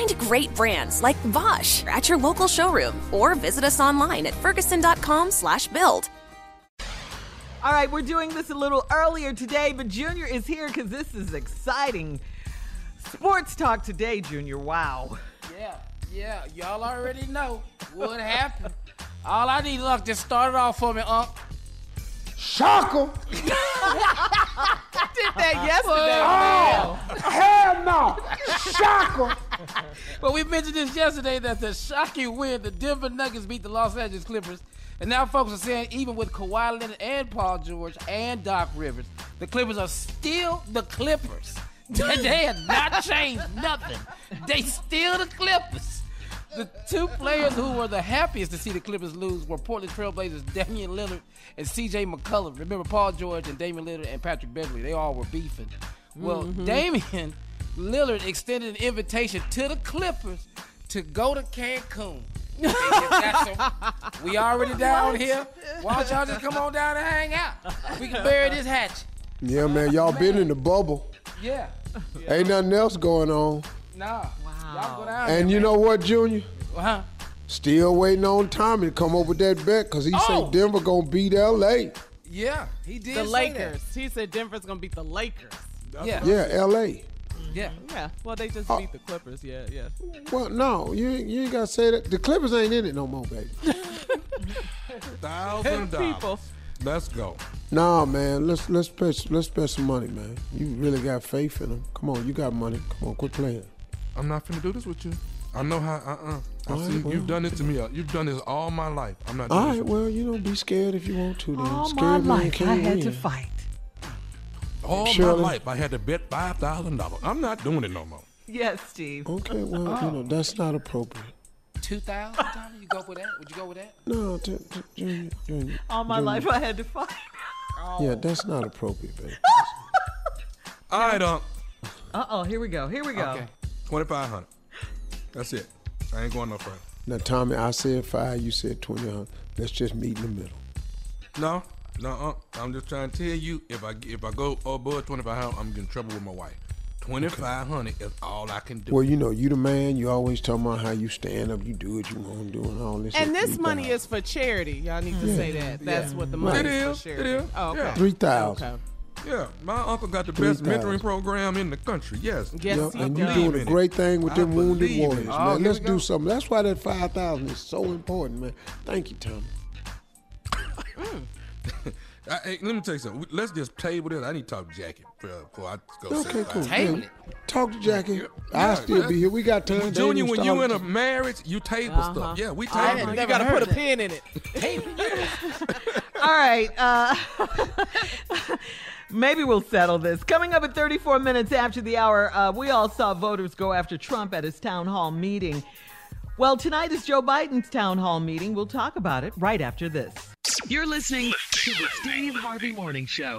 Find great brands like Bosch at your local showroom or visit us online at ferguson.com slash build. All right, we're doing this a little earlier today, but Junior is here because this is exciting. Sports talk today, Junior. Wow. Yeah, yeah. Y'all already know what happened. All I need, look, just start it off for me, Unc. Shocker! I did that yesterday. Oh, oh hell no! Shocker! Well, we mentioned this yesterday that the shocking win, the Denver Nuggets beat the Los Angeles Clippers. And now folks are saying even with Kawhi Leonard and Paul George and Doc Rivers, the Clippers are still the Clippers. they have not changed nothing. They still the Clippers. The two players who were the happiest to see the Clippers lose were Portland Trailblazers Damian Lillard and C.J. McCollum. Remember Paul George and Damian Lillard and Patrick Beverley? They all were beefing. Well, Mhm. Damian Lillard extended an invitation to the Clippers to go to Cancun. They said, "That's a- we already down here. Why don't y'all just come on down and hang out? We can bury this hatch. Yeah, man, y'all been in the bubble. Yeah. Ain't nothing else going on. Nah. Y'all go down And you know what, Junior? Huh? Still waiting on Tommy to come over with that bet because he Oh. said Denver gonna beat L.A. Yeah, he did. The say Lakers. He said Denver's gonna beat the Lakers. Yeah. Yeah, L.A. Mm-hmm. Yeah. Yeah. Well, they just Oh. beat the Clippers. Yeah, yeah. Well, no, you you ain't gotta say that. The Clippers ain't in it no more, baby. Thousand dollars. Let's go. Nah, man, let's let's spend let's spend some money, man. You really got faith in them. Come on, you got money. Come on, quit playing. I'm not finna do this with you. I know how. Uh uh I All see right, well. you've done it to me. uh, You've done this all my life. I'm not. All Doing right, this well, you don't be scared if you want to. Then All scared my life, I can't had to fight. you. all Shirley. my life. I had to bet five thousand dollars. I'm not doing it no more. Yes, Steve. Okay, well, you know that's not appropriate. Two thousand, Tommy. You go with that? Would you go with that? No, t- t- Junior, Junior, All my Junior. life, I had to fight. Yeah, that's not appropriate, baby. All right, um, Uh oh. Here we go. Here we go. Okay. Twenty five hundred. That's it. I ain't going no further. Now, Tommy, I said five, you said twenty. huh? Let's just meet in the middle. No, no. Uh, I'm just trying to tell you. If I if I go above twenty five hundred, I'm getting in trouble with my wife. Twenty five hundred is all I can do. Well, you know, you the man. You always talking about how you stand up, you do what you want to do, and all this. And this money is for charity. Y'all need to Yeah. say that. That's Yeah. what the Right. money It is, is, for it charity. is, Oh, okay. yeah. Three thousand. Okay. Yeah, my uncle got the Three best mentoring program in the country. Yes. Yes, Yep, and you're doing a great thing with I them wounded believe in it. warriors, Oh, man. Let's do something. That's why that five thousand is so important, man. Thank you, Tommy. I, hey, let me tell you something. Let's just table this. I need to talk to Jackie before, before I go. Okay, cool. bye. Yeah. Talk to Jackie. Yeah, I'll still be here. We got time. They Junior, when you start- in a marriage, you table Uh-huh. stuff. Yeah, we table. had it. you got to put a pin in it. Table. All right. Uh, maybe we'll settle this. Coming up at 34 minutes after the hour, uh, we all saw voters go after Trump at his town hall meeting. Well, tonight is Joe Biden's town hall meeting. We'll talk about it right after this. You're listening to the Steve Harvey Morning Show.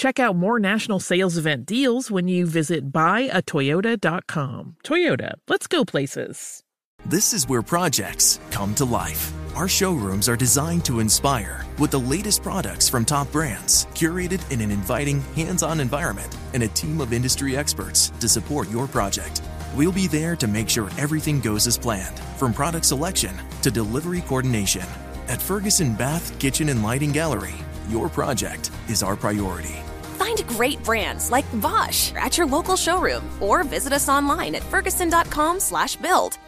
Check out more national sales event deals when you visit buyatoyota.com. Toyota, let's go places. This is where projects come to life. Our showrooms are designed to inspire with the latest products from top brands, curated in an inviting, hands on environment, and a team of industry experts to support your project. We'll be there to make sure everything goes as planned, from product selection to delivery coordination. At Ferguson Bath, Kitchen, and Lighting Gallery, your project is our priority. Great brands like Bosch at your local showroom or visit us online at ferguson.com/build.